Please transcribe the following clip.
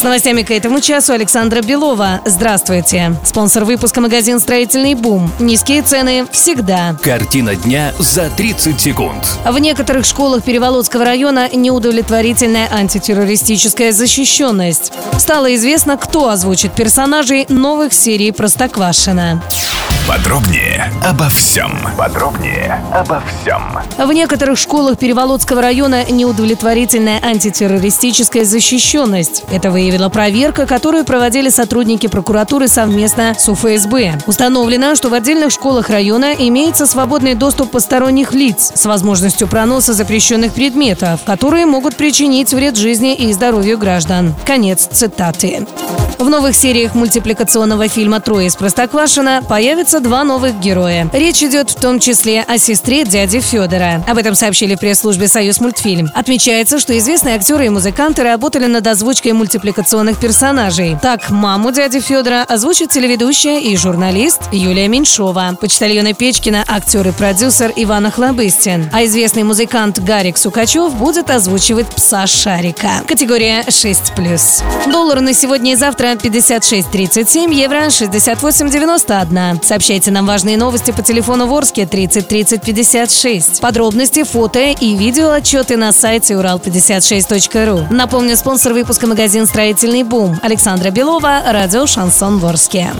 С новостями к этому часу Александра Белова. Здравствуйте. Спонсор выпуска магазин «Строительный бум». Низкие цены всегда. Картина дня за 30 секунд. В некоторых школах Переволодского района неудовлетворительная антитеррористическая защищенность. Стало известно, кто озвучит персонажей новых серий «Простоквашино». Подробнее обо всем. Подробнее обо всем. В некоторых школах Переволодского района неудовлетворительная антитеррористическая защищенность. Это выявила проверка, которую проводили сотрудники прокуратуры совместно с УФСБ. Установлено, что в отдельных школах района имеется свободный доступ посторонних лиц с возможностью проноса запрещенных предметов, которые могут причинить вред жизни и здоровью граждан. Конец цитаты. В новых сериях мультипликационного фильма «Трое из Простоквашино» два новых героя. Речь идет в том числе о сестре дяди Федора. Об этом сообщили в пресс-службе «Союз мультфильм». Отмечается, что известные актеры и музыканты работали над озвучкой мультипликационных персонажей. Так, маму дяди Федора озвучит телеведущая и журналист Юлия Меньшова. Почтальона Печкина – актер и продюсер Иван Охлобыстин. А известный музыкант Гарик Сукачев будет озвучивать пса Шарика. Категория 6+. Доллар на сегодня и завтра 56.37, евро 68.91. Сообщайте нам важные новости по телефону Ворске 30 30 56. Подробности, фото и видео отчеты на сайте урал56.ру. Напомню, спонсор выпуска магазин «Строительный бум» Александра Белова, радио «Шансон Ворске».